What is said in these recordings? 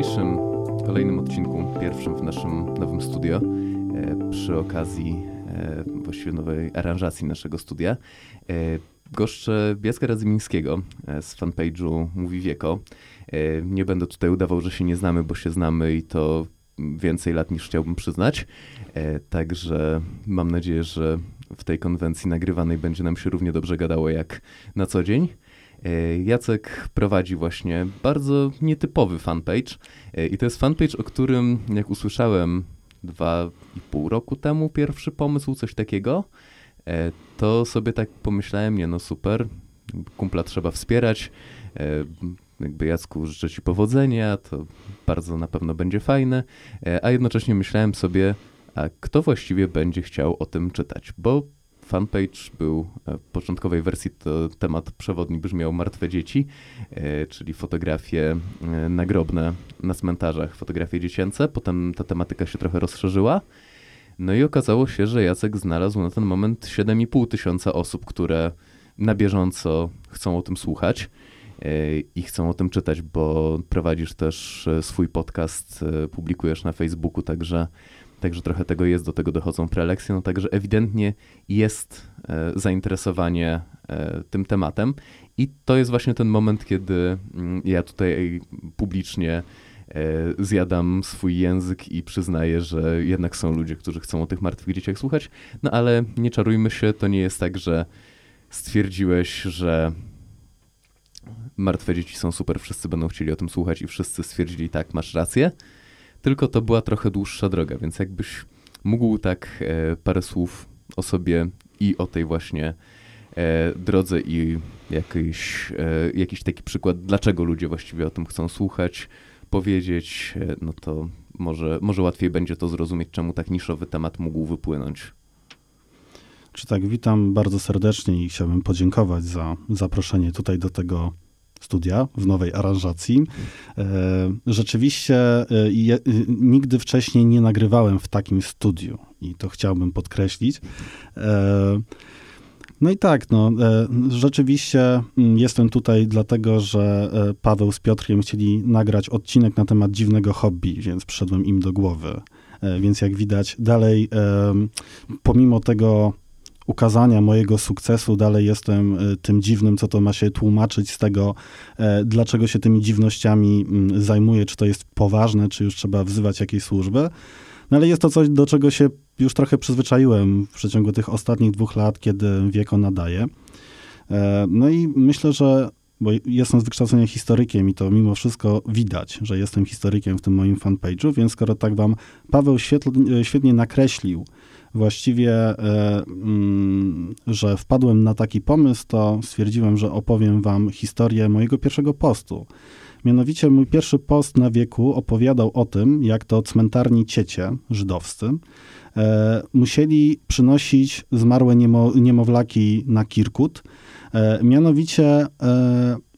dzisiejszym kolejnym odcinku, pierwszym w naszym nowym studio, e, przy okazji e, właściwie nowej aranżacji naszego studia, e, goszczę Jacka Radzymińskiego z fanpage'u Mówi Wieko. Nie będę tutaj udawał, że się nie znamy, bo się znamy i to więcej lat niż chciałbym przyznać. Także mam nadzieję, że w tej konwencji nagrywanej będzie nam się równie dobrze gadało jak na co dzień. E, Jacek prowadzi właśnie bardzo nietypowy fanpage e, i to jest fanpage, o którym jak usłyszałem dwa i pół roku temu pierwszy pomysł, coś takiego, e, to sobie tak pomyślałem, nie no super, kumpla trzeba wspierać, jakby Jacku życzę ci powodzenia, to bardzo na pewno będzie fajne, a jednocześnie myślałem sobie, a kto właściwie będzie chciał o tym czytać, bo fanpage był e, w początkowej wersji to temat przewodni brzmiał Martwe dzieci, e, czyli fotografie e, nagrobne na cmentarzach, fotografie dziecięce. Potem ta tematyka się trochę rozszerzyła. No i okazało się, że Jacek znalazł na ten moment 7,5 tysiąca osób, które na bieżąco chcą o tym słuchać i chcą o tym czytać, bo prowadzisz też swój podcast, publikujesz na Facebooku, także Także trochę tego jest, do tego dochodzą prelekcje, no także ewidentnie jest e, zainteresowanie e, tym tematem. I to jest właśnie ten moment, kiedy mm, ja tutaj publicznie e, zjadam swój język i przyznaję, że jednak są ludzie, którzy chcą o tych martwych dzieciach słuchać, no ale nie czarujmy się, to nie jest tak, że stwierdziłeś, że martwe dzieci są super, wszyscy będą chcieli o tym słuchać i wszyscy stwierdzili tak, masz rację tylko to była trochę dłuższa droga, więc jakbyś mógł tak e, parę słów o sobie i o tej właśnie e, drodze i jakiś, e, jakiś taki przykład, dlaczego ludzie właściwie o tym chcą słuchać, powiedzieć, no to może, może łatwiej będzie to zrozumieć, czemu tak niszowy temat mógł wypłynąć. Czy tak, witam bardzo serdecznie i chciałbym podziękować za zaproszenie tutaj do tego studia w nowej aranżacji. E, rzeczywiście e, je, nigdy wcześniej nie nagrywałem w takim studiu i to chciałbym podkreślić. E, no i tak, no, rzeczywiście mm, jestem tutaj dlatego, że Paweł z Piotrkiem chcieli nagrać odcinek na temat dziwnego hobby, więc przyszedłem im do głowy. Więc jak widać, dalej, pomimo tego ukazania mojego sukcesu dalej jestem e, tym dziwnym, co to ma się tłumaczyć z tego, e, dlaczego się tymi dziwnościami mm, zajmuję, czy to jest poważne, czy już trzeba wzywać jakiejś służby. No ale jest to coś, do czego się już trochę przyzwyczaiłem w przeciągu tych ostatnich dwóch lat, kiedy wieko nadaje. E, no i myślę, że bo jestem z wykształcenia historykiem i to mimo wszystko widać, że jestem historykiem w tym moim fanpage'u, więc skoro tak wam Paweł świetnie, świetnie nakreślił właściwie, e, mm, że wpadłem na taki pomysł, to stwierdziłem, że opowiem wam historię mojego pierwszego postu. Mianowicie mój pierwszy post na wieku opowiadał o tym, jak to cmentarni ciecie żydowscy e, musieli przynosić zmarłe niemo, niemowlaki na Kirkut. E, mianowicie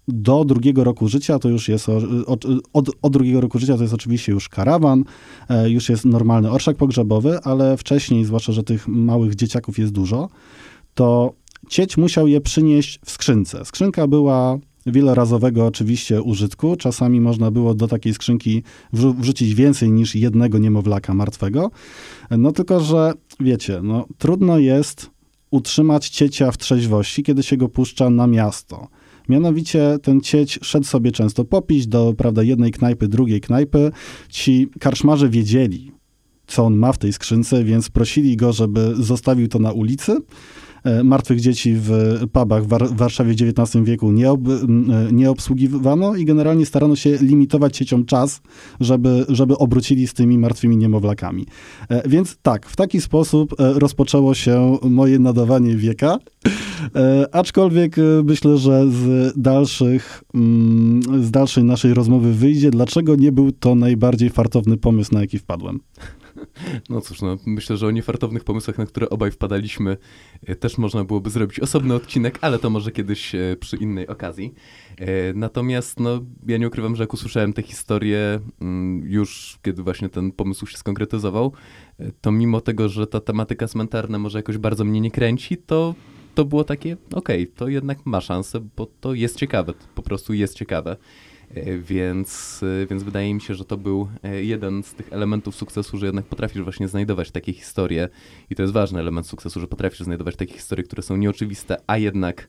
do drugiego roku życia to już jest, od, od, od, drugiego roku życia to jest oczywiście już karawan, e, już jest normalny orszak pogrzebowy, ale wcześniej, zwłaszcza, że tych małych dzieciaków jest dużo, to cieć musiał je przynieść w skrzynce. Skrzynka była wielorazowego oczywiście użytku. Czasami można było do takiej skrzynki wrzucić więcej niż jednego niemowlaka martwego. No tylko, że wiecie, no trudno jest utrzymać ciecia w trzeźwości, kiedy się go puszcza na miasto. Mianowicie ten cieć szedł sobie często popić do prawda, jednej knajpy, drugiej knajpy. Ci karczmarze wiedzieli, co on ma w tej skrzynce, więc prosili go, żeby zostawił to na ulicy. E, martwych dzieci w pubach w Warszawie w XIX wieku nie, ob, nie obsługiwano i generalnie starano się limitować siecią czas, żeby, żeby obrócili z tymi martwymi niemowlakami. E, więc tak, w taki sposób e, rozpoczęło się moje nadawanie wieka. Aczkolwiek myślę, że z dalszych, z dalszej naszej rozmowy wyjdzie, dlaczego nie był to najbardziej fartowny pomysł, na jaki wpadłem. No cóż, no, myślę, że o niefartownych pomysłach, na które obaj wpadaliśmy, e, też można byłoby zrobić osobny odcinek, ale to może kiedyś e, przy innej okazji. E, natomiast no, ja nie ukrywam, że jak usłyszałem tę historię mm, już, kiedy właśnie ten pomysł się skonkretyzował, to mimo tego, że ta tematyka cmentarna może jakoś bardzo mnie nie kręci, to to było takie, okej, okay, to jednak ma szansę, bo to jest ciekawe, to po prostu jest ciekawe. Więc, więc wydaje mi się, że to był jeden z tych elementów sukcesu, że jednak potrafisz właśnie znajdować takie historie i to jest ważny element sukcesu, że potrafisz znajdować takie historie, które są nieoczywiste, a jednak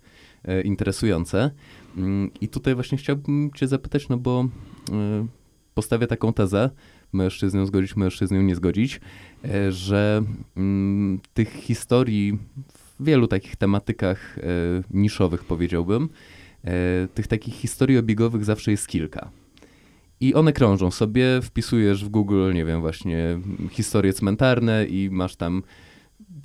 interesujące. Mm, I tutaj właśnie chciałbym cię zapytać, no bo postawię taką tezę, nią zgodzić, nią nie zgodzić, e, że mm, tych historii w wielu takich tematykach e, niszowych powiedziałbym, e, tych takich historii obiegowych zawsze jest kilka. I one krążą sobie, wpisujesz w Google, nie wiem, właśnie historie cmentarne i masz tam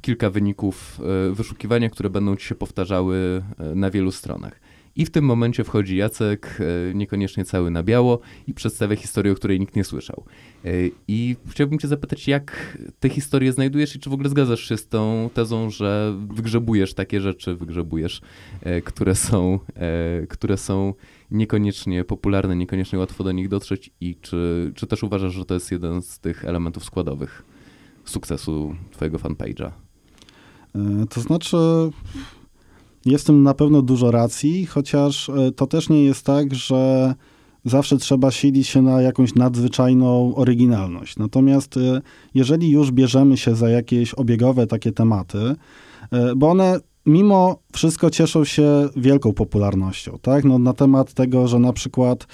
kilka wyników wyszukiwania, które będą ci się powtarzały na wielu stronach. I w tym momencie wchodzi Jacek, e, niekoniecznie cały na biało, i przedstawia historię, o której nikt nie słyszał. E, I chciałbym Cię zapytać, jak te historie znajdujesz i czy w ogóle zgadzasz się z tą tezą, że wygrzebujesz takie rzeczy, wygrzebujesz, e, które są, które są niekoniecznie popularne, niekoniecznie łatwo do nich dotrzeć, i czy, czy też uważasz, że to jest jeden z tych elementów składowych sukcesu Twojego fanpage'a? To znaczy, jest na pewno dużo racji, chociaż e, to też nie jest tak, że zawsze trzeba silić się na jakąś nadzwyczajną oryginalność. Natomiast e, jeżeli już bierzemy się za jakieś obiegowe takie tematy, e, bo one mimo wszystko cieszą się wielką popularnością, tak? No, na temat tego, że na przykład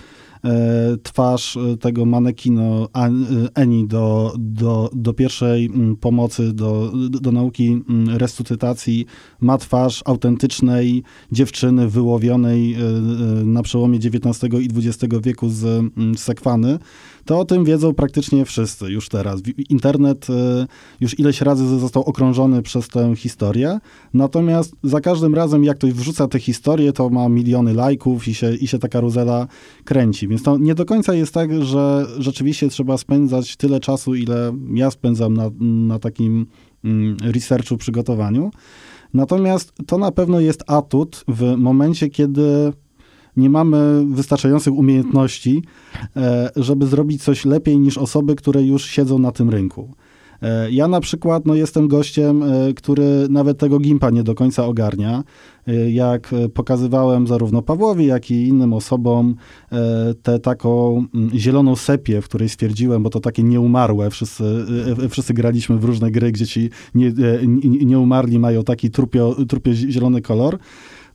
twarz e, tego manekino e, Eni do, do, do pierwszej mm, pomocy, do, do nauki mm, resuscytacji. Ma twarz autentycznej dziewczyny wyłowionej na przełomie XIX i XX wieku z mm, sekwany to o tym wiedzą praktycznie wszyscy już teraz. Internet e, już ileś razy został okrążony przez tę historię, natomiast za każdym razem, jak ktoś wrzuca tę historię, to ma miliony lajków i się, i się ta karuzela kręci. Więc to nie do końca jest tak, że rzeczywiście trzeba spędzać tyle czasu, ile ja spędzam na, na takim mm, researchu, przygotowaniu. Natomiast to na pewno jest atut w momencie, kiedy nie mamy wystarczających umiejętności, e, żeby zrobić coś lepiej niż osoby, które już siedzą na tym rynku. E, ja na przykład no, jestem gościem, e, który nawet tego gimpa nie do końca ogarnia. Jak pokazywałem zarówno Pawłowi, jak i innym osobom tę taką mm, zieloną sepię, w której stwierdziłem, bo to takie nieumarłe, wszyscy, wszyscy graliśmy w różne gry, gdzie ci nie, nie, nieumarli mają taki trupio, trupio zielony kolor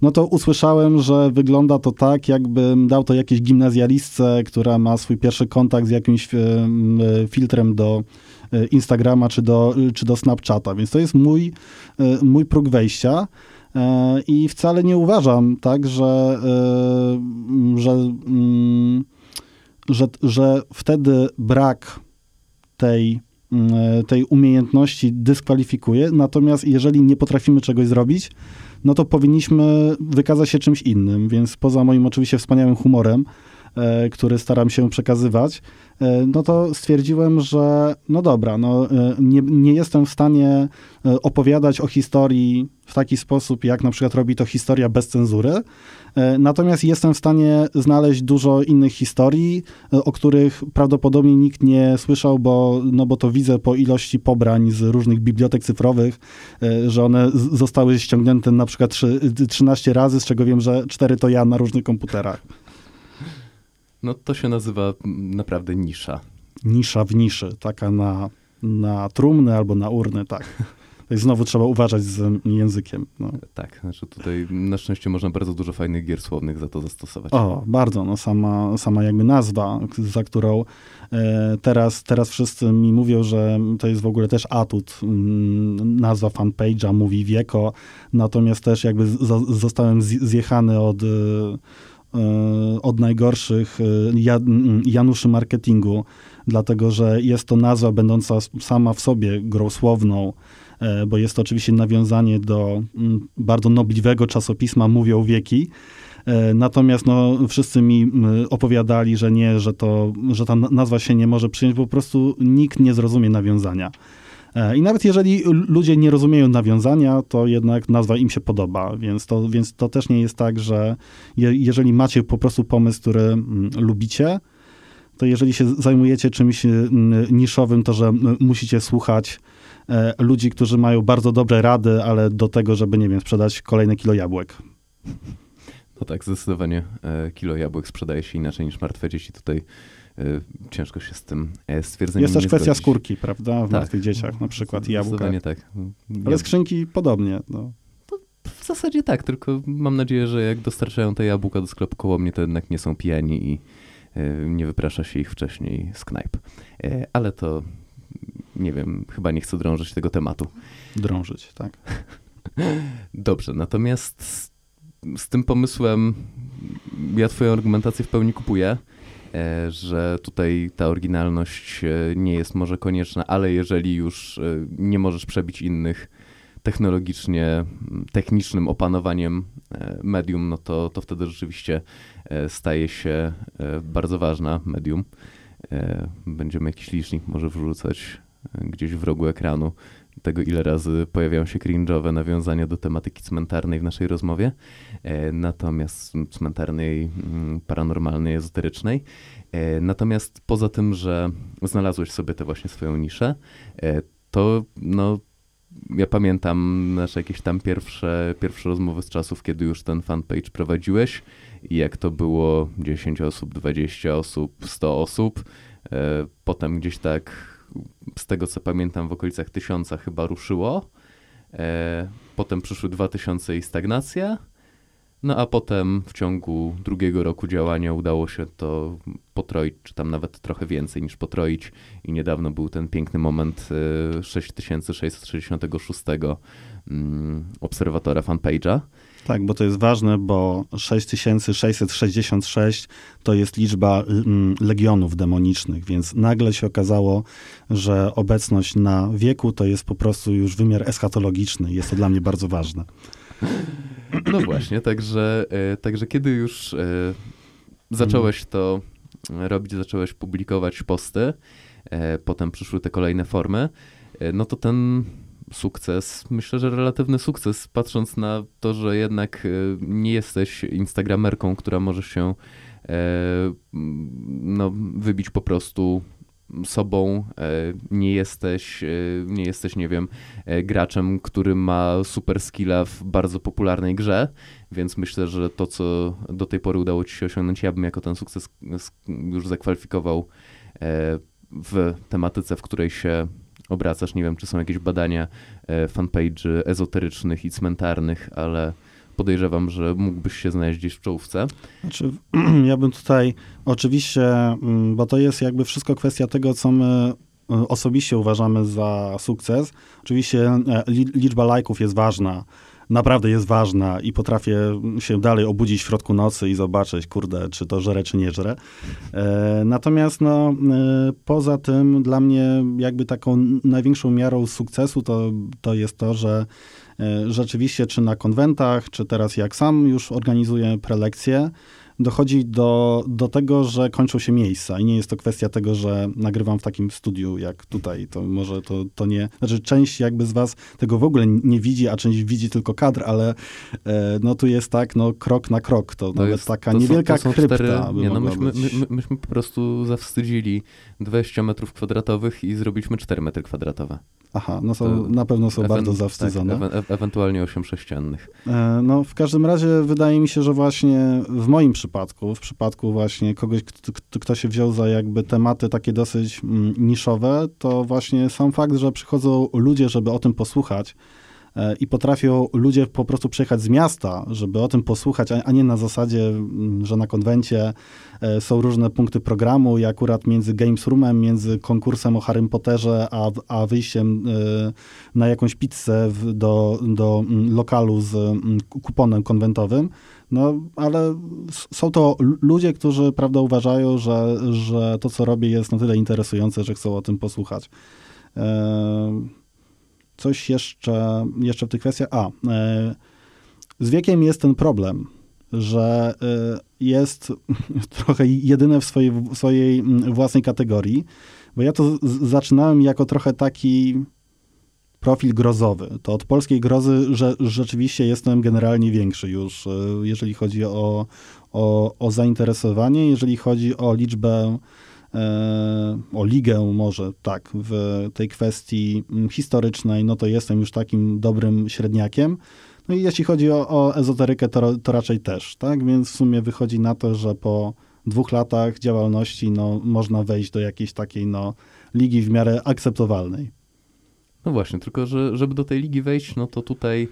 no to usłyszałem, że wygląda to tak, jakbym dał to jakiejś gimnazjalistce, która ma swój pierwszy kontakt z jakimś e, filtrem do e, Instagrama czy do, czy do Snapchata, więc to jest mój, e, mój próg wejścia. I wcale nie uważam tak, że, że, mm, że, że wtedy brak tej, tej umiejętności dyskwalifikuje. Natomiast jeżeli nie potrafimy czegoś zrobić, no to powinniśmy wykazać się czymś innym. Więc poza moim oczywiście wspaniałym humorem, e, który staram się przekazywać, no to stwierdziłem, że no dobra, no e, nie, nie jestem w stanie opowiadać o historii w taki sposób, jak na przykład robi to historia bez cenzury, E, natomiast jestem w stanie znaleźć dużo innych historii, e, o których prawdopodobnie nikt nie słyszał, bo, no bo to widzę po ilości pobrań z różnych bibliotek cyfrowych, e, że one zostały ściągnięte na przykład 13 razy, z czego wiem, że 4 to ja na różnych komputerach. No to się nazywa naprawdę nisza. Nisza w niszy, taka na, na trumny albo na urny, tak. znowu trzeba uważać z językiem. No. Tak, znaczy tutaj na szczęście można bardzo dużo fajnych gier słownych za to zastosować. O, bardzo. No sama, sama jakby nazwa, za którą e, teraz, teraz wszyscy mi mówią, że to jest w ogóle też atut. Mm, nazwa fanpage'a mówi wieko, natomiast też jakby z, zostałem zjechany od e, od najgorszych e, Januszy marketingu, dlatego że jest to nazwa będąca sama w sobie grą słowną, E, bo jest to oczywiście nawiązanie do bardzo nobliwego czasopisma Mówią Wieki. E, natomiast no, wszyscy mi opowiadali, że nie, że, to, że ta nazwa się nie może przyjąć, bo po prostu nikt nie zrozumie nawiązania. E, I nawet jeżeli ludzie nie rozumieją nawiązania, to jednak nazwa im się podoba, więc to, więc to też nie jest tak, że je, jeżeli macie po prostu pomysł, który mm, lubicie, to jeżeli się zajmujecie czymś niszowym, to że musicie słuchać E, ludzi, którzy mają bardzo dobre rady, ale do tego, żeby, nie wiem, sprzedać kolejne kilo jabłek. No tak, zdecydowanie e, kilo jabłek sprzedaje się inaczej niż martwe dzieci. Tutaj ciężko się z tym e, stwierdzeniem Jest też kwestia zgodzić. skórki, prawda? W Tak. martwych dzieciach na przykład i jabłka. Tak. Ale skrzynki podobnie. No. W zasadzie tak, tylko mam nadzieję, że jak dostarczają te jabłka do sklepu koło mnie, to jednak nie są pijani i e, nie wyprasza się ich wcześniej z knajp. E, Ale to nie wiem, chyba nie chcę drążyć tego tematu. Drążyć, tak. Dobrze, natomiast z, z tym pomysłem ja twoją argumentację w pełni kupuję, e, że tutaj ta oryginalność e, nie jest może konieczna, ale jeżeli już e, nie możesz przebić innych technologicznie, technicznym opanowaniem e, medium, no to, to wtedy rzeczywiście e, staje się e, bardzo ważna medium. E, Będziemy jakiś licznik może wrzucać e, gdzieś w rogu ekranu tego, ile razy pojawiają się cringe'owe nawiązania do tematyki cmentarnej w naszej rozmowie, e, natomiast cmentarnej, mm, paranormalnej, ezoterycznej. E, Natomiast poza tym, że znalazłeś sobie tę właśnie swoją niszę, e, to no, ja pamiętam nasze jakieś tam pierwsze, pierwsze rozmowy z czasów, kiedy już ten fanpage prowadziłeś i jak to było 10 osób, 20 osób, 100 osób. Potem gdzieś tak, z tego co pamiętam, w okolicach tysiąca chyba ruszyło. E, Potem przyszły 2000 i stagnacja. No a potem w ciągu drugiego roku działania udało się to potroić, czy tam nawet trochę więcej niż potroić. I niedawno był ten piękny moment e, 6666 mm, obserwatora fanpage'a. Tak, bo to jest ważne, bo 6666 to jest liczba mm, legionów demonicznych, więc nagle się okazało, że obecność na wieku to jest po prostu już wymiar eschatologiczny. Jest to dla mnie bardzo ważne. No właśnie, także, e, także kiedy już e, zacząłeś to robić, zacząłeś publikować posty, e, potem przyszły te kolejne formy, no to ten sukces, myślę, że relatywny sukces, patrząc na to, że jednak e, nie jesteś instagramerką, która może się e, no, wybić po prostu sobą, e, nie jesteś, nie jesteś, nie wiem, graczem, który ma super skilla w bardzo popularnej grze, więc myślę, że to, co do tej pory udało ci się osiągnąć, ja bym jako ten sukces już zakwalifikował w tematyce, w której się obracasz. Nie wiem, czy są jakieś badania e, fanpage'y ezoterycznych i cmentarnych, ale podejrzewam, że mógłbyś się znaleźć gdzieś w czołówce. Znaczy, ja bym tutaj oczywiście, mm, bo to jest jakby wszystko kwestia tego, co my y, osobiście uważamy za sukces. Oczywiście e, li- liczba lajków jest ważna, naprawdę jest ważna i potrafię się dalej obudzić w środku nocy i zobaczyć, kurde, czy to żre, czy nie żre. E, Natomiast no, e, poza tym dla mnie jakby taką największą miarą sukcesu to, to jest to, że e, rzeczywiście czy na konwentach, czy teraz jak sam już organizuję prelekcje, dochodzi do, do tego, że kończą się miejsca i nie jest to kwestia tego, że nagrywam w takim studiu jak tutaj, to może to, to nie, znaczy część jakby z was tego w ogóle nie widzi, a część widzi tylko kadr, ale e, no tu jest tak, no krok na krok, to, nawet jest- taka to są- niewielka to są krypta cztery- by Nie, no myśmy, my, my, myśmy po prostu zawstydzili 20 metrów kwadratowych i zrobiliśmy 4 metry kwadratowe. Aha, no są, na pewno są bardzo zawstydzone. Tak, ewe- e- ewentualnie 8 sześciennych. E, No, w każdym razie wydaje mi się, że właśnie w moim przypadku, w przypadku właśnie kogoś, kto, kto- się wziął za jakby tematy takie dosyć mm, niszowe, to właśnie sam fakt, że przychodzą ludzie, żeby o tym posłuchać i potrafią ludzie po prostu przyjechać z miasta, żeby o tym posłuchać, a, nie na zasadzie, mm, że na konwencie e, są różne punkty programu i akurat między Games Roomem, między konkursem o Harrym Potterze, a, a wyjściem e, na jakąś pizzę do, do mm, lokalu z mm, ku- kuponem konwentowym. No, ale są to ludzie, którzy, prawda, uważają, że, że to, co robię, jest na tyle interesujące, że chcą o tym posłuchać. E, coś jeszcze, jeszcze w tych kwestiach. A, e, z wiekiem jest ten problem, że e, jest trochę jedyne w swojej, w swojej mm, własnej kategorii, bo ja to z- zaczynałem jako trochę taki profil grozowy. To od polskiej grozy że, rzeczywiście jestem generalnie większy już, e, jeżeli chodzi o, o, o zainteresowanie, jeżeli chodzi o liczbę, o ligę może, tak, w tej kwestii mm, historycznej, no to jestem już takim dobrym średniakiem. No i jeśli chodzi o, o ezoterykę, to, to raczej też, tak? Więc w sumie wychodzi na to, że po dwóch latach działalności no, można wejść do jakiejś takiej no, ligi w miarę akceptowalnej. No właśnie, tylko że żeby do tej ligi wejść, no to tutaj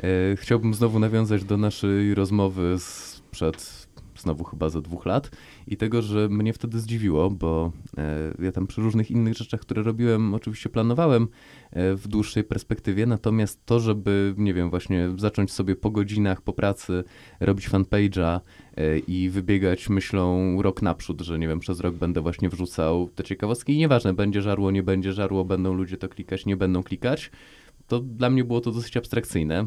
e, chciałbym znowu nawiązać do naszej rozmowy sprzed znowu chyba za dwóch lat. I tego, że mnie wtedy zdziwiło, bo e, ja tam przy różnych innych rzeczach, które robiłem, oczywiście planowałem e, w dłuższej perspektywie, natomiast to, żeby, nie wiem, właśnie zacząć sobie po godzinach, po pracy robić fanpage'a e, i wybiegać myślą rok naprzód, że nie wiem, przez rok będę właśnie wrzucał te ciekawostki. I nieważne, będzie żarło, nie będzie żarło, będą ludzie to klikać, nie będą klikać, to dla mnie było to dosyć abstrakcyjne.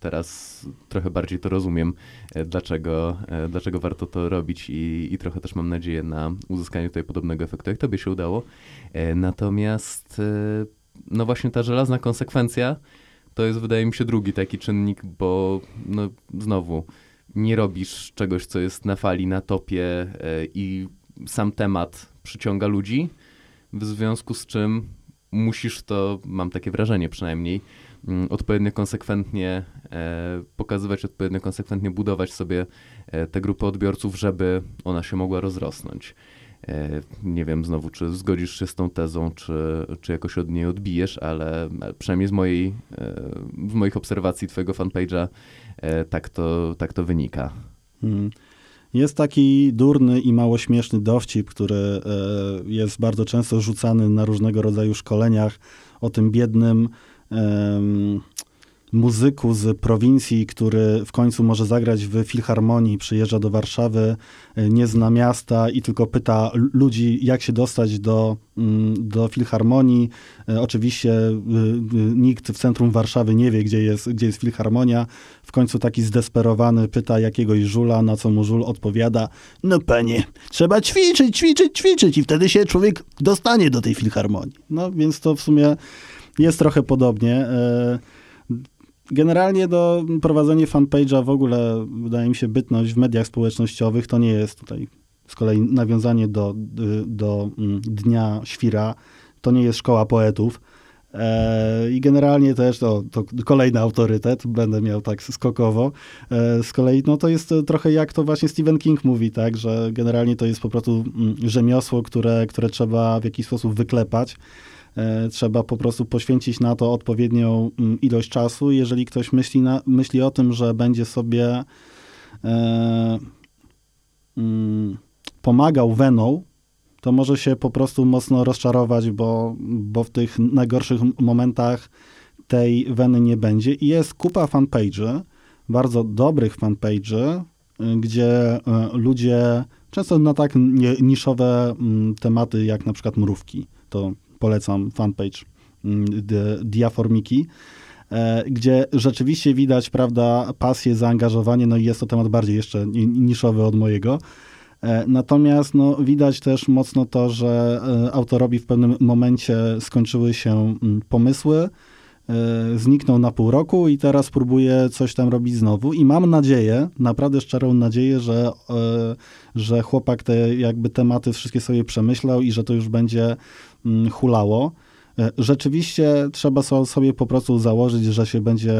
Teraz trochę bardziej to rozumiem, e, dlaczego, e, dlaczego warto to robić i, i trochę też mam nadzieję na uzyskanie tutaj podobnego efektu, jak tobie się udało. E, natomiast no właśnie ta żelazna konsekwencja to jest wydaje mi się drugi taki czynnik, bo no znowu nie robisz czegoś, co jest na fali, na topie i sam temat przyciąga ludzi, w związku z czym musisz to, mam takie wrażenie przynajmniej, mm, odpowiednio konsekwentnie e, pokazywać, odpowiednio konsekwentnie budować sobie e, tę grupę odbiorców, żeby ona się mogła rozrosnąć. E, nie wiem znowu, czy zgodzisz się z tą tezą, czy, czy jakoś od niej odbijesz, ale przynajmniej z, mojej, z moich obserwacji twojego fanpage'a tak to, tak to wynika. Hmm. Jest taki durny i mało śmieszny dowcip, który e, jest bardzo często rzucany na różnego rodzaju szkoleniach o tym biednym muzyku z prowincji, który w końcu może zagrać w filharmonii, przyjeżdża do Warszawy, e, nie zna miasta i tylko pyta ludzi, jak się dostać do, mm, do filharmonii. E, oczywiście e, nikt w centrum Warszawy nie wie, gdzie jest, gdzie jest filharmonia. W końcu taki zdesperowany pyta jakiegoś żula, na co mu żul odpowiada, no panie, trzeba ćwiczyć, ćwiczyć, ćwiczyć i wtedy się człowiek dostanie do tej filharmonii. No więc to w sumie jest trochę podobnie. Generalnie do prowadzenia fanpage'a w ogóle wydaje mi się bytność w mediach społecznościowych to nie jest tutaj z kolei nawiązanie do, do mm, Dnia Świra, to nie jest szkoła poetów. E, I generalnie też to, to, kolejny autorytet, będę miał tak skokowo. E, z kolei no to jest trochę jak to właśnie Stephen King mówi, tak, że generalnie to jest po prostu mm, rzemiosło, które, które trzeba w jakiś sposób wyklepać. E, trzeba po prostu poświęcić na to odpowiednią mm, ilość czasu. Jeżeli ktoś myśli, na, myśli o tym, że będzie sobie e, mm, pomagał weną, to może się po prostu mocno rozczarować, bo, bo w tych najgorszych momentach tej weny nie będzie. I jest kupa fanpage'y, bardzo dobrych fanpage'y, gdzie e, ludzie często na tak niszowe mm, tematy jak na przykład mrówki, to polecam fanpage mm, Diaformiki, e, gdzie rzeczywiście widać, prawda, pasję, zaangażowanie, no i jest to temat bardziej jeszcze niszowy od mojego. E, natomiast no, widać też mocno to, że e, autorowi w pewnym momencie skończyły się mm, pomysły, zniknął na pół roku i teraz próbuje coś tam robić znowu. I mam nadzieję, naprawdę szczerą nadzieję, że, że chłopak te jakby tematy wszystkie sobie przemyślał i że to już będzie Mm, hulało. E, rzeczywiście trzeba sobie po prostu założyć, że się będzie,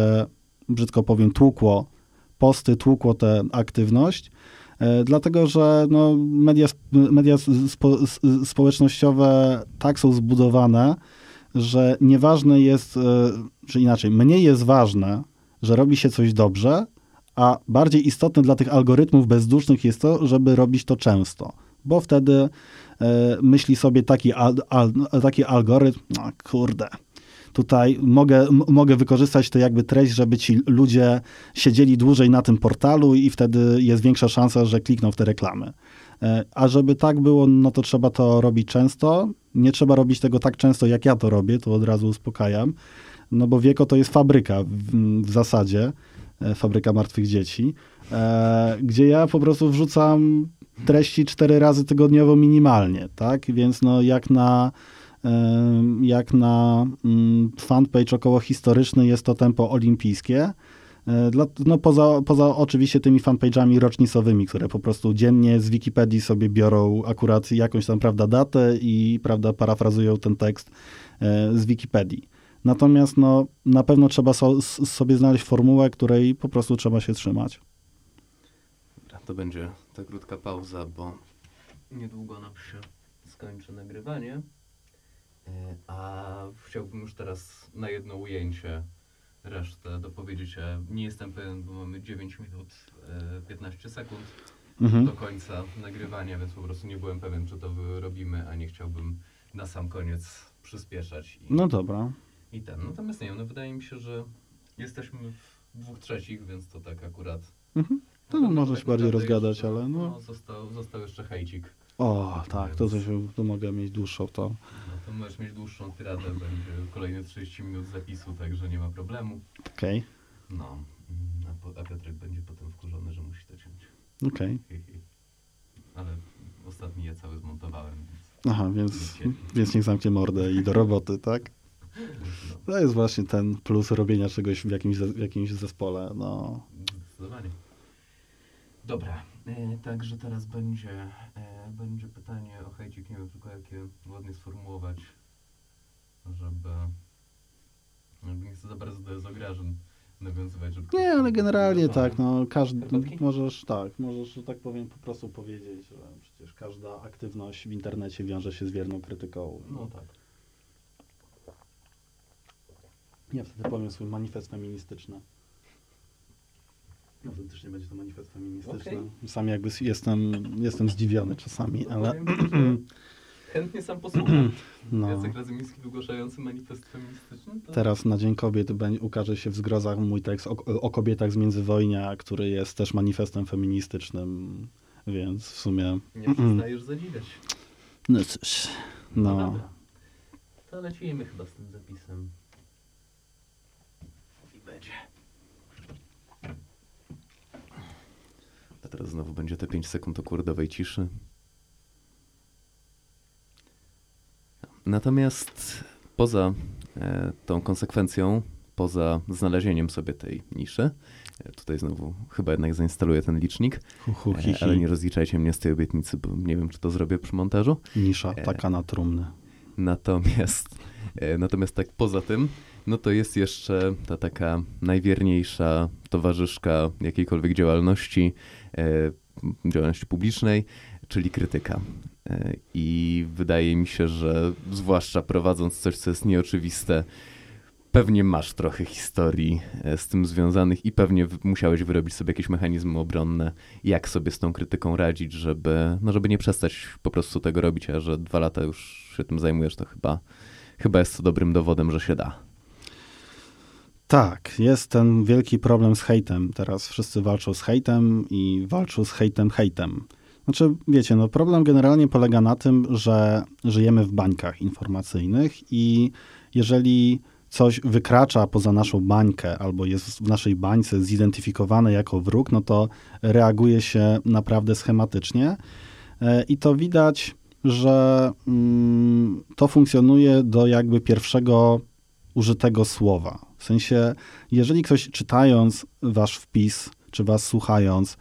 brzydko powiem, tłukło posty, tłukło tę aktywność, e, dlatego że no, media, media spo, społecznościowe tak są zbudowane, że nieważne jest, e, czy inaczej, mniej jest ważne, że robi się coś dobrze, a bardziej istotne dla tych algorytmów bezdusznych jest to, żeby robić to często, bo wtedy E, myśli sobie taki, al, al, taki algorytm, no kurde, tutaj mogę, mogę wykorzystać to jakby treść, żeby ci ludzie siedzieli dłużej na tym portalu i wtedy jest większa szansa, że klikną w te reklamy. E, a żeby tak było, no to trzeba to robić często. Nie trzeba robić tego tak często, jak ja to robię, to od razu uspokajam. No bo wieko to jest fabryka w, w zasadzie, e, fabryka martwych dzieci, gdzie ja po prostu wrzucam treści cztery razy tygodniowo minimalnie, tak? Więc no jak na jak na mm, fanpage około historyczny jest to tempo olimpijskie. E, no poza, poza oczywiście tymi fanpage'ami rocznicowymi, które po prostu dziennie z Wikipedii sobie biorą akurat jakąś tam, prawda, datę i, prawda, parafrazują ten tekst e, z Wikipedii. Natomiast no, na pewno trzeba so, sobie znaleźć formułę, której po prostu trzeba się trzymać. To będzie ta krótka pauza, bo niedługo nam się skończy nagrywanie. E, A chciałbym już teraz na jedno ujęcie resztę dopowiedzieć. Ja nie jestem pewien, bo mamy 9 minut e, 15 sekund Mhm. do końca nagrywania, więc po prostu nie byłem pewien, czy to robimy, a nie chciałbym na sam koniec przyspieszać. I, No dobra. i ten. Natomiast nie wiem, no wydaje mi się, że jesteśmy w dwóch trzecich, więc to tak akurat. Mhm. To No, można się bardziej rozgadać, jeszcze, ale no. no został, został jeszcze hejcik. O, tak, to, to, się, to mogę mieć dłuższą to. No to możesz mieć dłuższą tyradę, będzie kolejne 30 minut zapisu, także nie ma problemu. Okej, No, mm, a, Piotrek będzie potem wkurzony, że musi to ciąć. okej. Hi. Ale ostatni ja cały zmontowałem, więc Aha, więc, więc niech zamknie mordę i do roboty, tak? no, To jest właśnie ten plus robienia czegoś w jakimś, w jakimś zespole. No. zdecydowanie. Dobra, także teraz będzie, e, będzie pytanie o hejcik, nie wiem tylko jakie ładnie sformułować, żeby, żeby nie chcę za bardzo do zograżeń nawiązywać. Żeby Nie, ale generalnie tak, no każdy, Herbatki? możesz, tak, możesz, że tak powiem, po prostu powiedzieć, że przecież każda aktywność w internecie wiąże się z wierną krytyką. No tak. Ja wtedy powiem swój manifest feministyczny. Autentycznie będzie to manifest feministyczny. Okej. Sam jakby jestem, jestem zdziwiony czasami, ale Powiem ci, że Chętnie sam posłucham. no. Jacek Radzymiński wygłaszający manifest feministyczny? To... Teraz na Dzień Kobiet ukaże się w zgrozach mój tekst o, o kobietach z międzywojnia, który jest też manifestem feministycznym, więc w sumie... Nie przestajesz zadziwiać. No cóż, No. no. dobra. To lecimy chyba z tym zapisem. I będzie. Teraz znowu będzie te 5 sekund okurdowej ciszy. Natomiast poza e, tą konsekwencją, poza znalezieniem sobie tej niszy, e, tutaj znowu chyba jednak zainstaluję ten licznik, Hu, hu, hi, e, hi. ale nie rozliczajcie mnie z tej obietnicy, bo nie wiem, czy to zrobię przy montażu. Nisza taka na trumny. Natomiast, natomiast tak poza tym, no to jest jeszcze ta taka najwierniejsza towarzyszka jakiejkolwiek działalności, e, działalności publicznej, czyli krytyka. E, I wydaje mi się, że zwłaszcza prowadząc coś, co jest nieoczywiste, pewnie masz trochę historii e, z tym związanych i pewnie musiałeś wyrobić sobie jakieś mechanizmy obronne, jak sobie z tą krytyką radzić, żeby, no żeby nie przestać po prostu tego robić, a że dwa lata już się tym zajmujesz, to chyba, chyba jest to dobrym dowodem, że się da. Tak, jest ten wielki problem z hejtem. Teraz wszyscy walczą z hejtem i walczą z hejtem hejtem. Znaczy, wiecie, no problem generalnie polega na tym, że żyjemy w bańkach informacyjnych i jeżeli coś wykracza poza naszą bańkę albo jest w naszej bańce zidentyfikowane jako wróg, no to reaguje się naprawdę schematycznie. E, I to widać, że mm, to funkcjonuje do jakby pierwszego użytego słowa. W sensie, jeżeli ktoś czytając wasz wpis, czy was słuchając,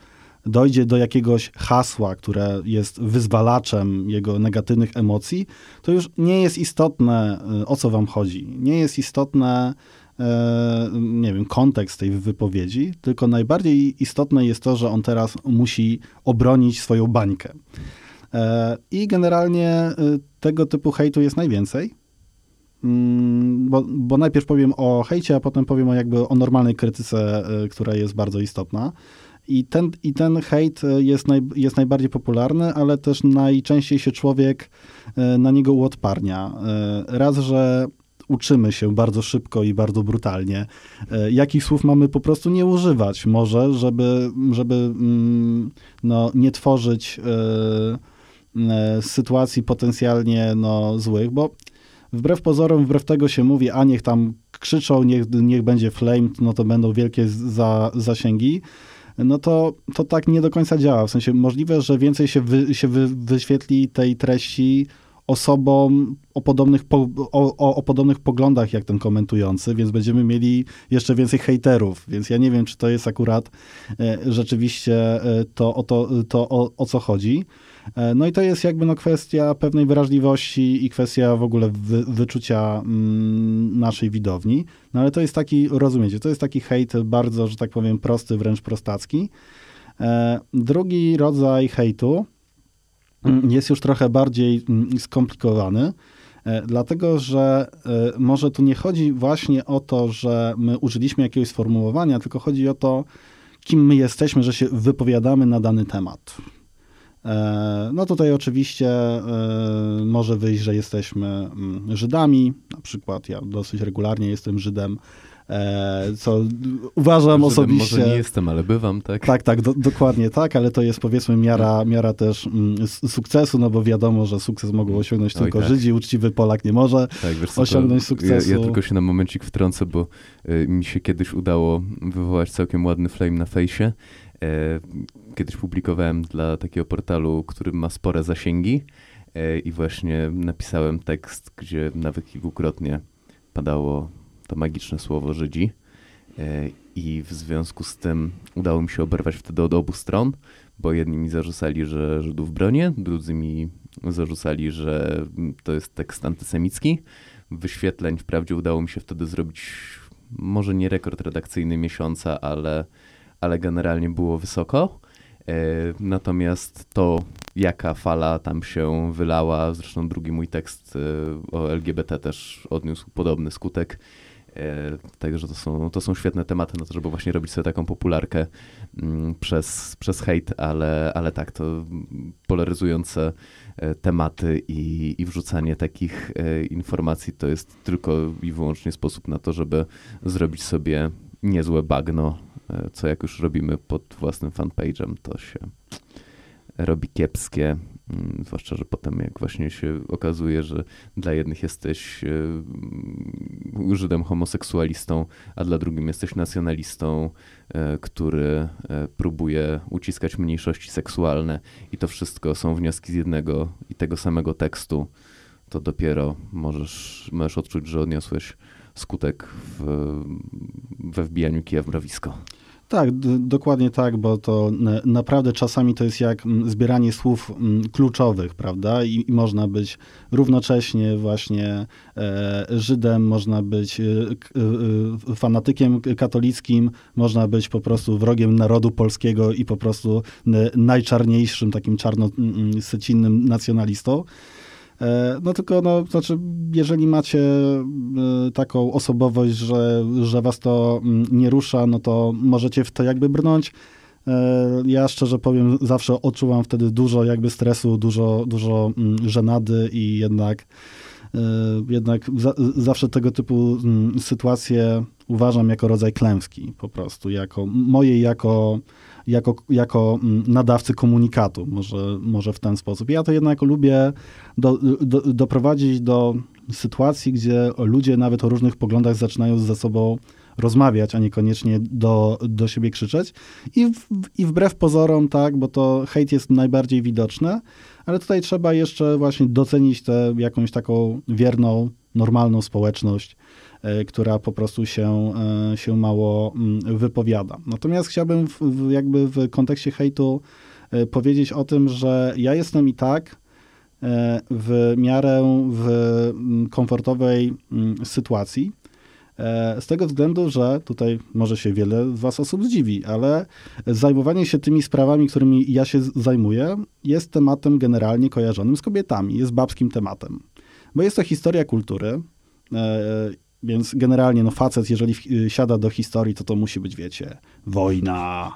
dojdzie do jakiegoś hasła, które jest wyzwalaczem jego negatywnych emocji, to już nie jest istotne, y, o co wam chodzi. Nie jest istotne, e, nie wiem, kontekst tej wypowiedzi, tylko najbardziej istotne jest to, że on teraz musi obronić swoją bańkę. E, I generalnie tego typu hejtu jest najwięcej. Mm, Bo, bo najpierw powiem o hejcie, a potem powiem o jakby o normalnej krytyce, y, która jest bardzo istotna. I ten, i ten hejt y, jest, naj, jest najbardziej popularny, ale też najczęściej się człowiek y, na niego uodparnia. Raz, że uczymy się bardzo szybko i bardzo brutalnie, jakich słów mamy po prostu nie używać, może, żeby, żeby mm, no, nie tworzyć sytuacji potencjalnie no, złych, bo wbrew pozorom, wbrew tego się mówi, a niech tam krzyczą, niech, niech będzie flame, no to będą wielkie za, zasięgi, no to, to tak nie do końca działa. W sensie możliwe, że więcej się, wy, się wy, wyświetli tej treści osobom o podobnych, po, o, o, podobnych poglądach jak ten komentujący, więc będziemy mieli jeszcze więcej hejterów, więc ja nie wiem, czy to jest akurat e, rzeczywiście e, to, o, to, to o, o co chodzi. E, no i to jest jakby no kwestia pewnej wrażliwości i kwestia w ogóle wy, wyczucia mm, naszej widowni. No ale to jest taki, rozumiecie, to jest taki hejt bardzo, że tak powiem, prosty, wręcz prostacki. E, drugi rodzaj hejtu mm, jest już trochę bardziej mm, skomplikowany, e, dlatego że może tu nie chodzi właśnie o to, że my użyliśmy jakiegoś sformułowania, tylko chodzi o to, kim my jesteśmy, że się wypowiadamy na dany temat. E, no tutaj oczywiście e, może wyjść, że jesteśmy mm, Żydami, na przykład ja dosyć regularnie jestem Żydem, e, co uważam Żydem osobiście... Może nie jestem, ale bywam, tak? Tak, tak, do, dokładnie tak, ale to jest powiedzmy miara, miara też mm, sukcesu, no bo wiadomo, że sukces mogą osiągnąć Oj, tylko tak. Żydzi, uczciwy Polak nie może tak, wiesz, osiągnąć sukcesu. Ja, ja, tylko się na momencik wtrącę, bo y, mi się kiedyś udało wywołać całkiem ładny flame na fejsie, kiedyś publikowałem dla takiego portalu, który ma spore zasięgi e, i właśnie napisałem tekst, gdzie nawet kilkukrotnie padało to magiczne słowo Żydzi. E, I w związku z tym udało mi się oberwać wtedy od obu stron, bo jedni mi zarzucali, że Żydów bronię, drudzy mi zarzucali, że to jest tekst antysemicki. Wyświetleń wprawdzie udało mi się wtedy zrobić może nie rekord redakcyjny miesiąca, ale ale generalnie było wysoko. E, natomiast to, jaka fala tam się wylała, zresztą drugi mój tekst e, o LGBT też odniósł podobny skutek. E, także to są, to są świetne tematy na to, żeby właśnie robić sobie taką popularkę mm, przez, przez hejt, ale, ale tak, to polaryzujące tematy i, i wrzucanie takich informacji to jest tylko i wyłącznie sposób na to, żeby zrobić sobie niezłe bagno co jak już robimy pod własnym fanpage'em, to się robi kiepskie. Mm, zwłaszcza, że potem jak właśnie się okazuje, że dla jednych jesteś e, Żydem homoseksualistą, a dla drugim jesteś nacjonalistą, e, który próbuje uciskać mniejszości seksualne i to wszystko są wnioski z jednego i tego samego tekstu, to dopiero możesz, możesz odczuć, że odniosłeś skutek w, we wbijaniu kija w mrowisko. Tak, dokładnie tak, bo to naprawdę czasami to jest jak zbieranie słów kluczowych, prawda? I, i można być równocześnie właśnie e, Żydem, można być e, e, fanatykiem katolickim, można być po prostu wrogiem narodu polskiego i po prostu najczarniejszym, takim czarno-secinnym nacjonalistą. E, no tylko, no, znaczy, jeżeli macie e, taką osobowość, że, że was to mm, nie rusza, no to możecie w to jakby brnąć. E, ja szczerze powiem, zawsze odczuwam wtedy dużo jakby stresu, dużo, dużo mm, żenady i jednak jednak za, zawsze tego typu mm, sytuacje uważam jako rodzaj klęski po prostu, jako mojej jako jako, jako mm, nadawcy komunikatu, może, może w ten sposób. Ja to jednak lubię do, do, doprowadzić do sytuacji, gdzie ludzie nawet o różnych poglądach zaczynają ze sobą rozmawiać, a niekoniecznie do, do siebie krzyczeć. I, w, I wbrew pozorom, tak, bo to hejt jest najbardziej widoczny, ale tutaj trzeba jeszcze właśnie docenić tę jakąś taką wierną, normalną społeczność, która po prostu się, e, się mało mm, wypowiada. Natomiast chciałbym w, jakby w kontekście hejtu e, powiedzieć o tym, że ja jestem i tak w miarę w mm, komfortowej mm, sytuacji. Z tego względu, że tutaj może się wiele z Was osób zdziwi, ale zajmowanie się tymi sprawami, którymi ja się zajmuję, jest tematem generalnie kojarzonym z kobietami, jest babskim tematem. Bo jest to historia kultury więc generalnie, no facet, jeżeli y, siada do historii, to to musi być, wiecie, wojna,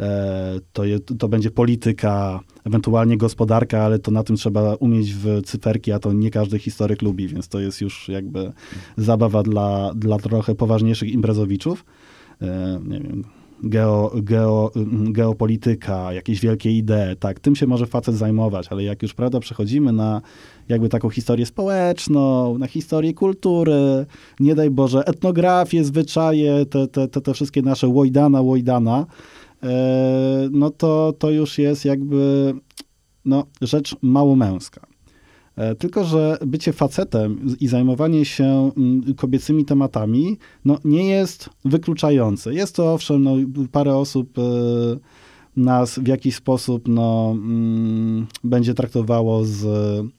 e, to, je, to będzie polityka, ewentualnie gospodarka, ale to na tym trzeba umieć w cyferki, a to nie każdy historyk lubi, więc to jest już jakby zabawa dla, dla trochę poważniejszych imprezowiczów. E, nie wiem, geo, geo, geopolityka, jakieś wielkie idee, tak, tym się może facet zajmować, ale jak już, prawda, przechodzimy na jakby taką historię społeczną, na historię kultury, nie daj Boże, etnografię, zwyczaje, te, te, te, te wszystkie nasze łojdana, łojdana, e, no to, to już jest jakby no, rzecz mało męska. E, tylko, że bycie facetem i zajmowanie się mm, kobiecymi tematami no, nie jest wykluczające. Jest to owszem, no, parę osób e, nas w jakiś sposób no, mm, będzie traktowało z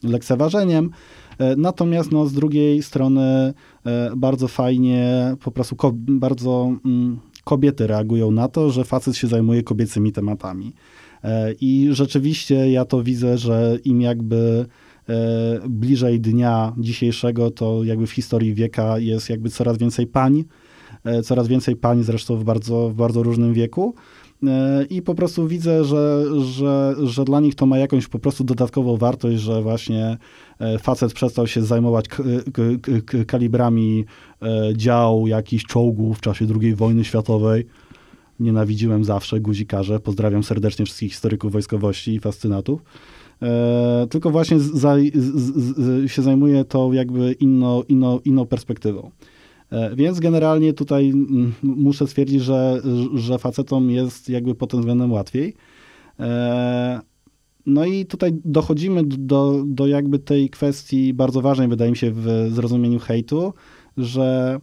lekceważeniem. E, natomiast no, z drugiej strony bardzo fajnie, po prostu ko bardzo mm, kobiety reagują na to, że facet się zajmuje kobiecymi tematami. I rzeczywiście ja to widzę, że im jakby bliżej dnia dzisiejszego, to jakby w historii wieka jest jakby coraz więcej pań, e, coraz więcej pań zresztą w bardzo, w bardzo różnym wieku. E, I po prostu widzę, że, że, że dla nich to ma jakąś po prostu dodatkową wartość, że właśnie facet przestał się zajmować kalibrami dział jakichś czołgów w czasie II wojny światowej. Nienawidziłem zawsze guzikarze. Pozdrawiam serdecznie wszystkich historyków wojskowości i fascynatów E, tylko właśnie za, z, z, się zajmuje to jakby inną, inną, inną perspektywą. E, więc generalnie tutaj muszę stwierdzić, że, że facetom jest jakby pod tym względem łatwiej. E, no i tutaj dochodzimy do, do jakby tej kwestii bardzo ważnej, wydaje mi się, w zrozumieniu hejtu, że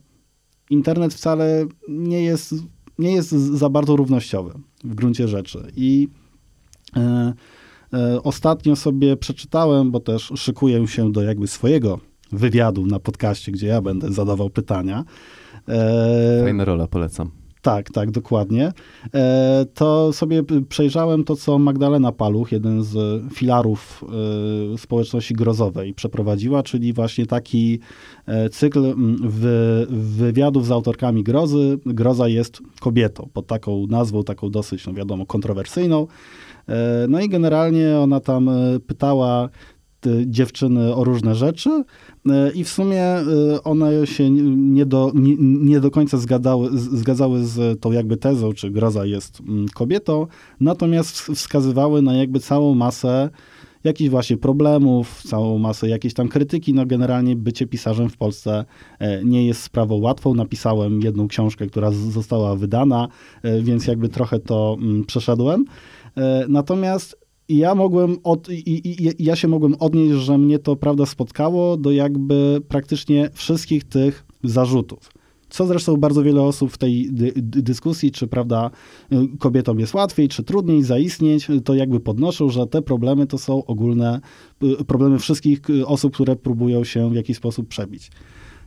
internet wcale nie jest, nie jest za bardzo równościowy w gruncie rzeczy. I ostatnio sobie przeczytałem, bo też szykuję się do jakby swojego wywiadu na podcaście, gdzie ja będę zadawał pytania. E, Fajna rola, polecam. Tak, tak, dokładnie. E, to sobie przejrzałem to, co Magdalena Paluch, jeden z filarów społeczności grozowej, przeprowadziła, czyli właśnie taki cykl wywiadów z autorkami grozy. Groza jest kobietą, pod taką nazwą, taką dosyć, no wiadomo, kontrowersyjną. E, no i generalnie ona tam e, pytała dziewczyny o różne rzeczy e, i w sumie one się nie do, nie, nie do końca zgadzały, zgadzały z tą jakby tezą, czy Groza jest mm, kobietą, natomiast wskazywały na jakby całą masę jakichś właśnie problemów, całą masę jakiejś tam krytyki. No generalnie bycie pisarzem w Polsce nie jest sprawą łatwą. Napisałem jedną książkę, która została wydana, więc jakby trochę to mm, przeszedłem. E, natomiast ja mogłem od, i, i, ja się mogłem odnieść, że mnie to prawda spotkało do jakby praktycznie wszystkich tych zarzutów. Co zresztą bardzo wiele osób w tej dy, dyskusji, czy prawda, kobietom jest łatwiej, czy trudniej zaistnieć, to jakby podnoszą, że te problemy to są ogólne problemy wszystkich osób, które próbują się w jakiś sposób przebić.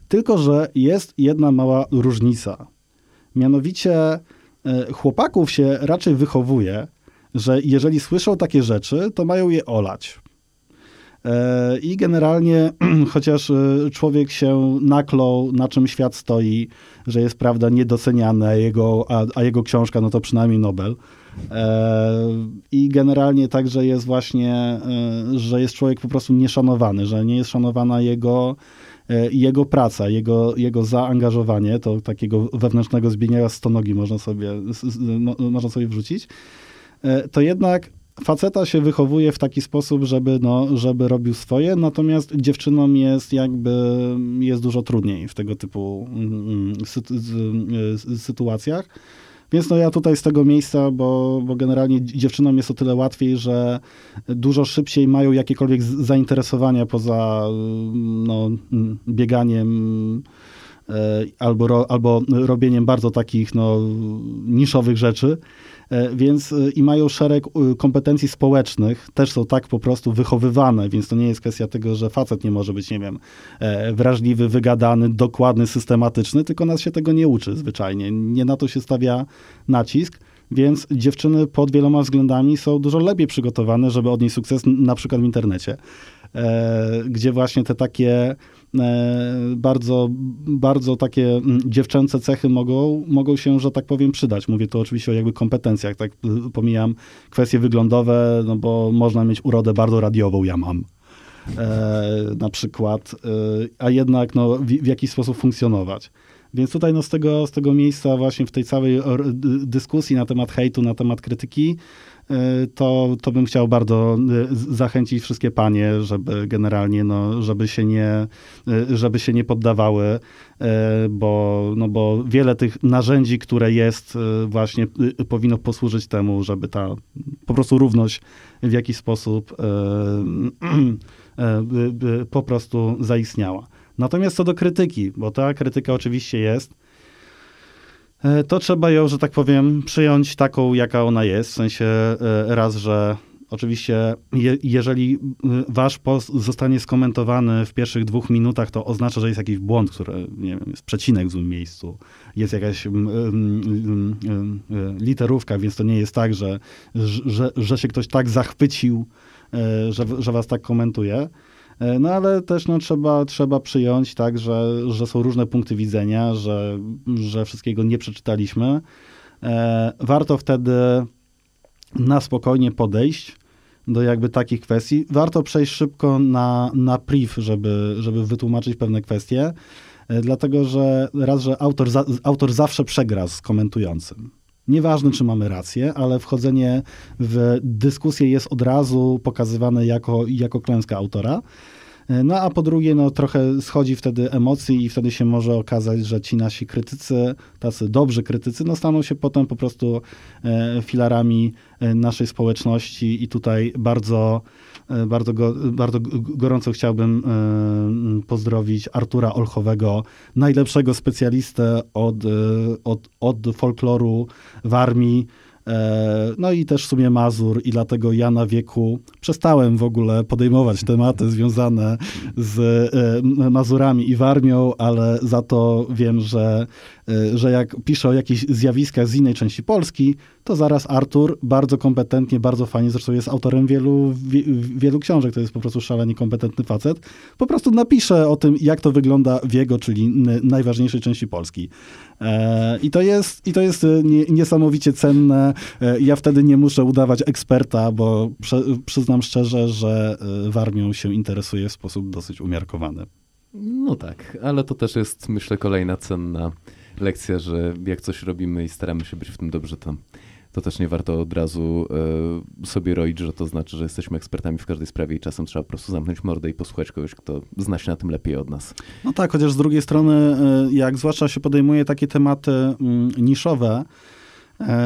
Tylko, że jest jedna mała różnica. Mianowicie e, chłopaków się raczej wychowuje, że jeżeli słyszą takie rzeczy, to mają je olać. E, I generalnie, chociaż e, człowiek się naklął, na czym świat stoi, że jest prawda niedoceniany, a jego, a, a jego książka, no to przynajmniej Nobel. E, I generalnie także jest właśnie, że jest człowiek po prostu nieszanowany, że nie jest szanowana jego, jego praca, jego, jego zaangażowanie, to takiego wewnętrznego zbienia stonogi można sobie, można sobie wrzucić. E, to jednak faceta się wychowuje w taki sposób, żeby, no, żeby robił swoje, natomiast dziewczynom jest jakby, jest dużo trudniej w tego typu mm, mm, sytuacjach. Więc no ja tutaj z tego miejsca, bo, bo generalnie dziewczynom jest o tyle łatwiej, że dużo szybciej mają jakiekolwiek zainteresowania poza no, bieganiem e, albo, albo robieniem bardzo takich no, niszowych rzeczy. E, więc e, i mają szereg e, kompetencji społecznych, też są tak po prostu wychowywane, więc to nie jest kwestia tego, że facet nie może być, nie wiem, wrażliwy, wygadany, dokładny, systematyczny, tylko nas się tego nie uczy zwyczajnie. Nie na to się stawia nacisk. Więc dziewczyny pod wieloma względami są dużo lepiej przygotowane, żeby odnieść sukces na przykład w internecie, gdzie właśnie te takie E, bardzo, bardzo takie dziewczęce cechy mogą, mogą się, że tak powiem, przydać. Mówię tu oczywiście o jakby kompetencjach, tak pomijam kwestie wyglądowe, no bo można mieć urodę bardzo radiową, ja mam. E, na przykład, e, a jednak no, w, w jakiś sposób funkcjonować. Więc tutaj no, z, tego, z tego miejsca właśnie w tej całej dyskusji na temat hejtu, na temat krytyki, E, to, to bym chciał bardzo e, zachęcić wszystkie panie, żeby generalnie, no, żeby się nie, e, żeby się nie poddawały, bo, no, bo wiele tych narzędzi, które jest, właśnie powinno posłużyć temu, żeby ta po prostu równość w jakiś sposób po prostu zaistniała. Natomiast co do krytyki, bo ta krytyka oczywiście jest, to trzeba ją, że tak powiem, przyjąć taką, jaka ona jest. W sensie raz, że Oczywiście, je, jeżeli wasz post zostanie skomentowany w pierwszych dwóch minutach, to oznacza, że jest jakiś błąd, który, nie wiem, jest przecinek w złym miejscu, jest jakaś literówka, więc to nie jest tak, że, że, że się ktoś tak zachwycił, e, że, że was tak komentuje. E, no ale też no, trzeba, trzeba przyjąć tak, że, że są różne punkty widzenia, że, że wszystkiego nie przeczytaliśmy. E, warto wtedy na spokojnie podejść do jakby takich kwestii. Warto przejść szybko na, na priv, żeby, żeby wytłumaczyć pewne kwestie, e, dlatego że raz, że autor, za, autor zawsze przegra z komentującym. Nieważne, czy mamy rację, ale wchodzenie w dyskusję jest od razu pokazywane jako, jako klęska autora. E, no a po drugie, no trochę schodzi wtedy emocji i wtedy się może okazać, że ci nasi krytycy, tacy dobrzy krytycy, no staną się potem po prostu e, filarami e, naszej społeczności i tutaj bardzo, bardzo, go, bardzo gorąco chciałbym pozdrowić Artura Olchowego, najlepszego specjalistę od, od, od folkloru w armii, no i też w sumie Mazur i dlatego ja na wieku przestałem w ogóle podejmować tematy związane z e, Mazurami i Warmią, ale za to wiem, że, e, że jak piszę o jakichś zjawiskach z innej części Polski, to zaraz Artur bardzo kompetentnie, bardzo fajnie, zresztą jest autorem wielu, wielu książek, to jest po prostu szalenie kompetentny facet, po prostu napisze o tym, jak to wygląda w jego, czyli najważniejszej części Polski. I to jest, i to jest niesamowicie cenne E, ja wtedy nie muszę udawać eksperta, bo przyznam szczerze, że e, warmią się interesuje w sposób dosyć umiarkowany. No tak, ale to też jest, myślę, kolejna cenna lekcja, że jak coś robimy i staramy się być w tym dobrze, to, to też nie warto od razu y, sobie roić, że to znaczy, że jesteśmy ekspertami w każdej sprawie i czasem trzeba po prostu zamknąć mordę i posłuchać kogoś, kto zna się na tym lepiej od nas. No tak, chociaż z drugiej strony, jak zwłaszcza się podejmuje takie tematy mm, niszowe, E,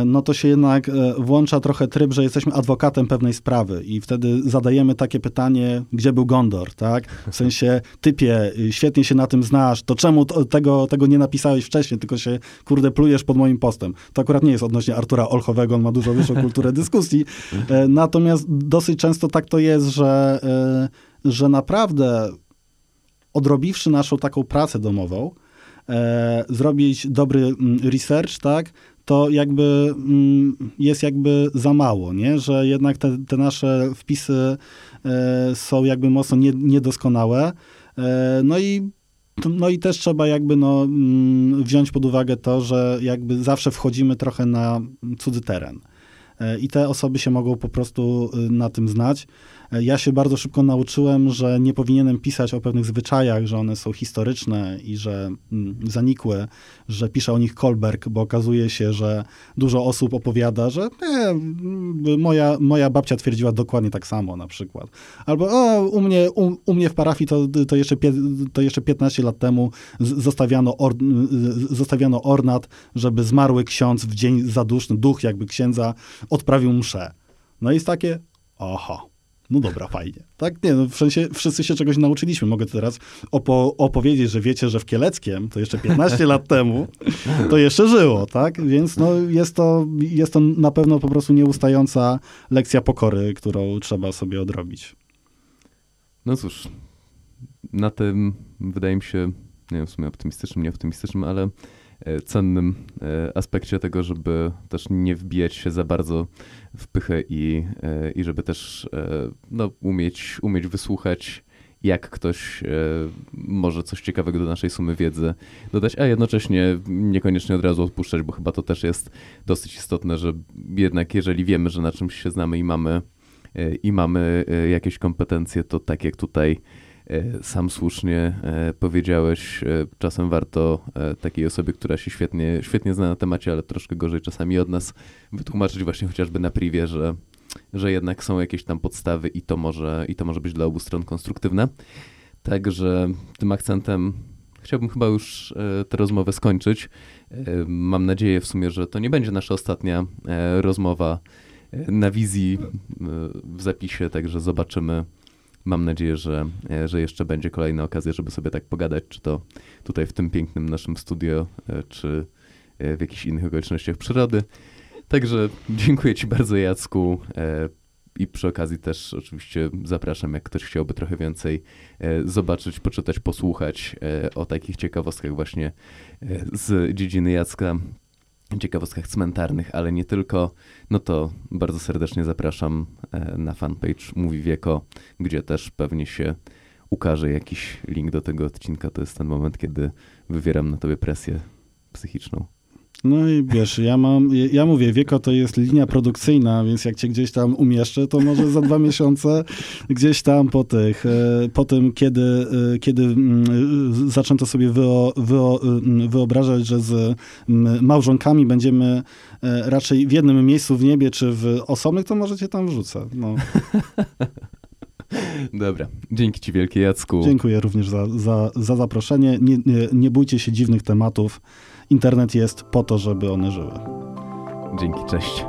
no to się jednak e, włącza trochę tryb, że jesteśmy adwokatem pewnej sprawy i wtedy zadajemy takie pytanie, gdzie był Gondor, tak? W sensie, typie, świetnie się na tym znasz, to czemu tego, tego nie napisałeś wcześniej, tylko się, kurde, plujesz pod moim postem. To akurat nie jest odnośnie Artura Olchowego, on ma dużo wyższą kulturę dyskusji, e, natomiast dosyć często tak to jest, że, że naprawdę odrobiwszy naszą taką pracę domową, e, zrobić dobry mm, research, tak, to jakby mm, jest jakby za mało, nie? że jednak te, te nasze wpisy e, są jakby mocno niedoskonałe. E, no i no i też trzeba jakby no, mm, wziąć pod uwagę to, że jakby zawsze wchodzimy trochę na cudzy teren. E, I te osoby się mogą po prostu y, na tym znać. Ja się bardzo szybko nauczyłem, że nie powinienem pisać o pewnych zwyczajach, że one są historyczne i że mm, zanikłe, że pisze o nich Kolberg, bo okazuje się, że dużo osób opowiada, że nie, moja, moja babcia twierdziła dokładnie tak samo na przykład. Albo o, u, mnie, u, u mnie w parafii to, to, jeszcze, to jeszcze 15 lat temu zostawiano, or, zostawiano ornat, żeby zmarły ksiądz w dzień zaduszny, duch jakby księdza, odprawił mszę. No i jest takie, oho, no dobra, fajnie. Tak, nie, no w sensie wszyscy się czegoś nauczyliśmy. Mogę teraz opo opowiedzieć, że wiecie, że w Kieleckiem, to jeszcze 15 lat temu, to jeszcze żyło, tak? Więc no jest to, jest to na pewno po prostu nieustająca lekcja pokory, którą trzeba sobie odrobić. No cóż, na tym wydaje mi się, nie wiem, w sumie optymistycznym, nieoptymistycznym, ale E, cennym e, aspekcie tego, żeby też nie wbijać się za bardzo w pychę i, e, i żeby też no, umieć, umieć wysłuchać jak ktoś może coś ciekawego do naszej sumy wiedzy dodać, a jednocześnie niekoniecznie od razu odpuszczać, bo chyba to też jest dosyć istotne, że jednak jeżeli wiemy, że na czymś się znamy i mamy, i mamy jakieś kompetencje, to tak jak tutaj E, sam słusznie e, powiedziałeś, e, czasem warto takiej osobie, która się świetnie, świetnie zna na temacie, ale troszkę gorzej czasami od nas, wytłumaczyć właśnie chociażby na privie, że, że jednak są jakieś tam podstawy i to może, i to może być dla obu stron konstruktywne. Także tym akcentem chciałbym chyba już tę rozmowę skończyć. Mam nadzieję w sumie, że to nie będzie nasza ostatnia rozmowa na wizji w zapisie, także zobaczymy, mam nadzieję, że, e, że jeszcze będzie kolejna okazja, żeby sobie tak pogadać, czy to tutaj w tym pięknym naszym studio, e, czy w jakichś innych okolicznościach przyrody. Także dziękuję Ci bardzo, Jacku. I przy okazji też oczywiście zapraszam, jak ktoś chciałby trochę więcej zobaczyć, poczytać, posłuchać o takich ciekawostkach właśnie z dziedziny Jacka, ciekawostkach cmentarnych, ale nie tylko, no to bardzo serdecznie zapraszam e, na fanpage Mówi Wieko, gdzie też pewnie się ukaże jakiś link do tego odcinka. To jest ten moment, kiedy wywieram na tobie presję psychiczną. No i wiesz, ja mam, ja mówię, Wieko to jest linia produkcyjna, więc jak cię gdzieś tam umieszczę, to może za dwa miesiące gdzieś tam po tych, e, po tym, kiedy, e, kiedy mm, zaczęto sobie mm, wyobrażać, że z mm, małżonkami będziemy e, raczej w jednym miejscu w niebie, czy w osobnych, to może cię tam wrzucę. No. Dobra, dzięki ci wielkie Jacku. Dziękuję również za, za, za zaproszenie. Nie, nie, nie bójcie się dziwnych tematów internet jest po to, żeby one żyły. Dzięki, cześć.